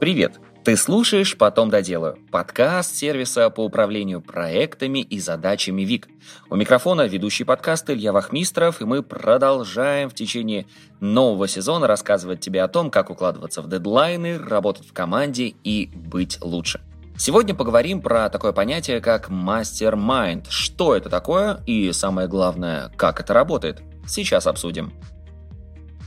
Привет! Ты слушаешь «Потом доделаю» – подкаст сервиса по управлению проектами и задачами ВИК. У микрофона ведущий подкаст Илья Вахмистров, и мы продолжаем в течение нового сезона рассказывать тебе о том, как укладываться в дедлайны, работать в команде и быть лучше. Сегодня поговорим про такое понятие, как мастер-майнд. Что это такое и, самое главное, как это работает. Сейчас обсудим.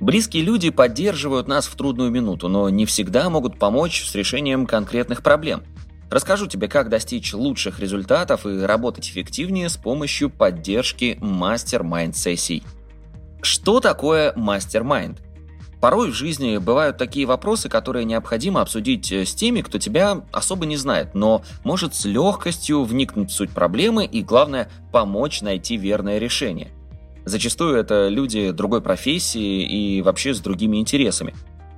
Близкие люди поддерживают нас в трудную минуту, но не всегда могут помочь с решением конкретных проблем. Расскажу тебе, как достичь лучших результатов и работать эффективнее с помощью поддержки мастер-майнд-сессий. Что такое мастер-майнд? Порой в жизни бывают такие вопросы, которые необходимо обсудить с теми, кто тебя особо не знает, но может с легкостью вникнуть в суть проблемы и, главное, помочь найти верное решение – Зачастую это люди другой профессии и вообще с другими интересами.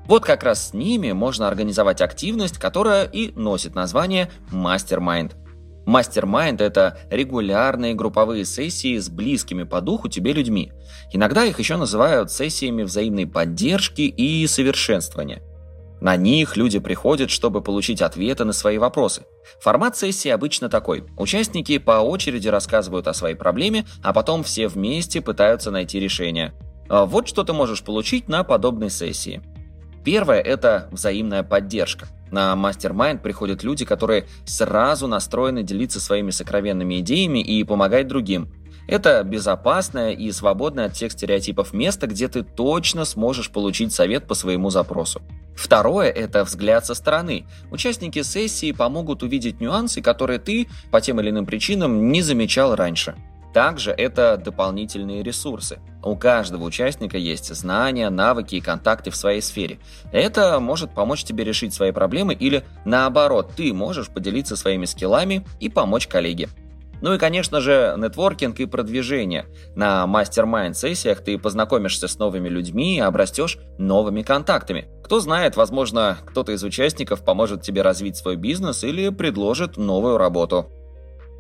Вот как раз с ними можно организовать активность, которая и носит название Mastermind. Mastermind – это регулярные групповые сессии с близкими по духу тебе людьми. Иногда их еще называют сессиями взаимной поддержки и совершенствования – на них люди приходят, чтобы получить ответы на свои вопросы. Формат сессии обычно такой. Участники по очереди рассказывают о своей проблеме, а потом все вместе пытаются найти решение. А вот что ты можешь получить на подобной сессии. Первое – это взаимная поддержка. На мастер-майнд приходят люди, которые сразу настроены делиться своими сокровенными идеями и помогать другим. Это безопасное и свободное от всех стереотипов место, где ты точно сможешь получить совет по своему запросу. Второе – это взгляд со стороны. Участники сессии помогут увидеть нюансы, которые ты по тем или иным причинам не замечал раньше. Также это дополнительные ресурсы. У каждого участника есть знания, навыки и контакты в своей сфере. Это может помочь тебе решить свои проблемы или, наоборот, ты можешь поделиться своими скиллами и помочь коллеге. Ну и, конечно же, нетворкинг и продвижение. На мастер-майнд-сессиях ты познакомишься с новыми людьми и обрастешь новыми контактами. Кто знает, возможно, кто-то из участников поможет тебе развить свой бизнес или предложит новую работу.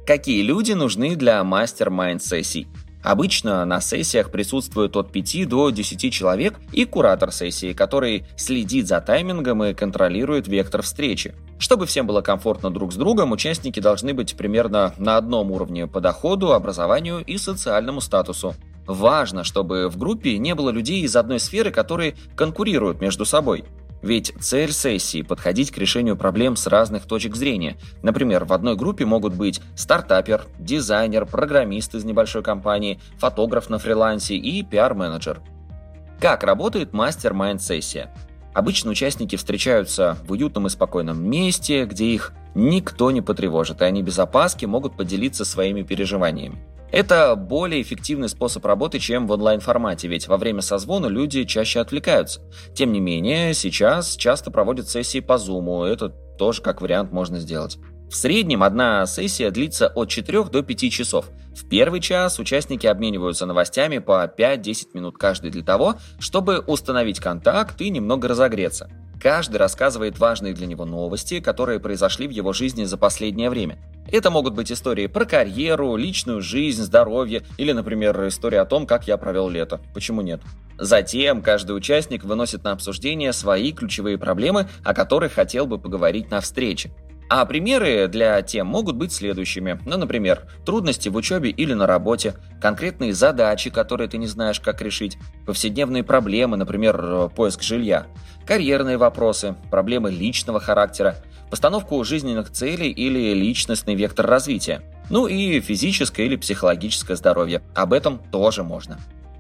Какие люди нужны для мастер-майнд-сессий? Обычно на сессиях присутствует от 5 до 10 человек и куратор сессии, который следит за таймингом и контролирует вектор встречи. Чтобы всем было комфортно друг с другом, участники должны быть примерно на одном уровне по доходу, образованию и социальному статусу. Важно, чтобы в группе не было людей из одной сферы, которые конкурируют между собой. Ведь цель сессии – подходить к решению проблем с разных точек зрения. Например, в одной группе могут быть стартапер, дизайнер, программист из небольшой компании, фотограф на фрилансе и пиар-менеджер. Как работает мастер-майнд-сессия? Обычно участники встречаются в уютном и спокойном месте, где их никто не потревожит, и они без опаски могут поделиться своими переживаниями. Это более эффективный способ работы, чем в онлайн-формате, ведь во время созвона люди чаще отвлекаются. Тем не менее, сейчас часто проводят сессии по Zoom, это тоже как вариант можно сделать. В среднем одна сессия длится от 4 до 5 часов. В первый час участники обмениваются новостями по 5-10 минут каждый для того, чтобы установить контакт и немного разогреться. Каждый рассказывает важные для него новости, которые произошли в его жизни за последнее время. Это могут быть истории про карьеру, личную жизнь, здоровье или, например, история о том, как я провел лето. Почему нет? Затем каждый участник выносит на обсуждение свои ключевые проблемы, о которых хотел бы поговорить на встрече. А примеры для тем могут быть следующими. Ну, например, трудности в учебе или на работе, конкретные задачи, которые ты не знаешь, как решить, повседневные проблемы, например, поиск жилья, карьерные вопросы, проблемы личного характера, постановку жизненных целей или личностный вектор развития. Ну и физическое или психологическое здоровье. Об этом тоже можно.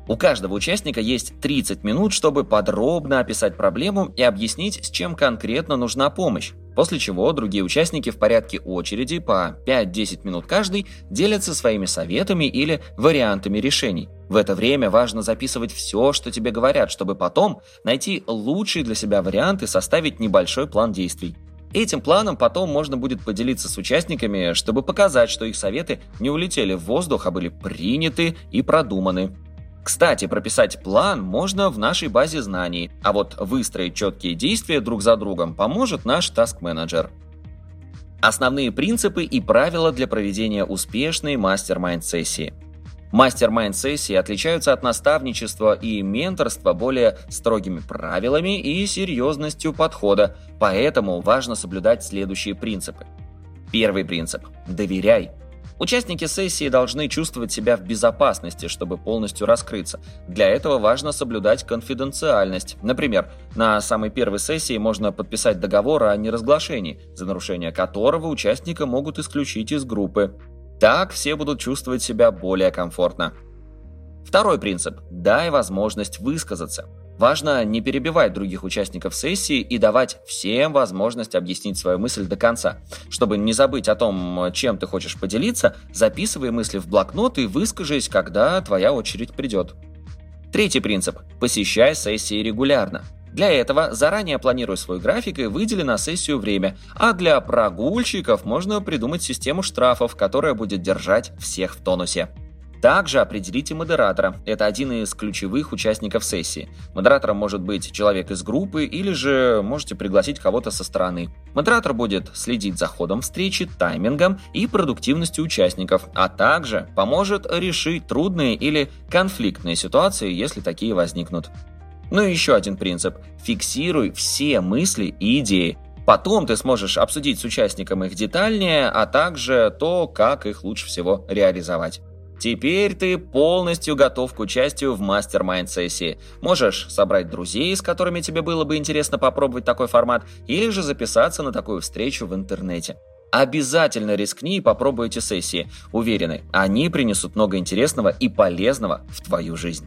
У каждого участника есть 30 минут, чтобы подробно описать проблему и объяснить, с чем конкретно нужна помощь. После чего другие участники в порядке очереди по 5-10 минут каждый делятся своими советами или вариантами решений. В это время важно записывать все, что тебе говорят, чтобы потом найти лучший для себя вариант и составить небольшой план действий. Этим планом потом можно будет поделиться с участниками, чтобы показать, что их советы не улетели в воздух, а были приняты и продуманы. Кстати, прописать план можно в нашей базе знаний, а вот выстроить четкие действия друг за другом поможет наш таск-менеджер. Основные принципы и правила для проведения успешной мастер-майнд сессии. Мастер-майнд-сессии отличаются от наставничества и менторства более строгими правилами и серьезностью подхода, поэтому важно соблюдать следующие принципы. Первый принцип – доверяй. Участники сессии должны чувствовать себя в безопасности, чтобы полностью раскрыться. Для этого важно соблюдать конфиденциальность. Например, на самой первой сессии можно подписать договор о неразглашении, за нарушение которого участника могут исключить из группы. Так все будут чувствовать себя более комфортно. Второй принцип – дай возможность высказаться. Важно не перебивать других участников сессии и давать всем возможность объяснить свою мысль до конца. Чтобы не забыть о том, чем ты хочешь поделиться, записывай мысли в блокнот и выскажись, когда твоя очередь придет. Третий принцип – посещай сессии регулярно. Для этого заранее планируй свой график и выдели на сессию время, а для прогульщиков можно придумать систему штрафов, которая будет держать всех в тонусе. Также определите модератора. Это один из ключевых участников сессии. Модератором может быть человек из группы или же можете пригласить кого-то со стороны. Модератор будет следить за ходом встречи, таймингом и продуктивностью участников, а также поможет решить трудные или конфликтные ситуации, если такие возникнут. Ну и еще один принцип. Фиксируй все мысли и идеи. Потом ты сможешь обсудить с участником их детальнее, а также то, как их лучше всего реализовать. Теперь ты полностью готов к участию в мастер-майнд-сессии. Можешь собрать друзей, с которыми тебе было бы интересно попробовать такой формат, или же записаться на такую встречу в интернете. Обязательно рискни и попробуй эти сессии. Уверены, они принесут много интересного и полезного в твою жизнь.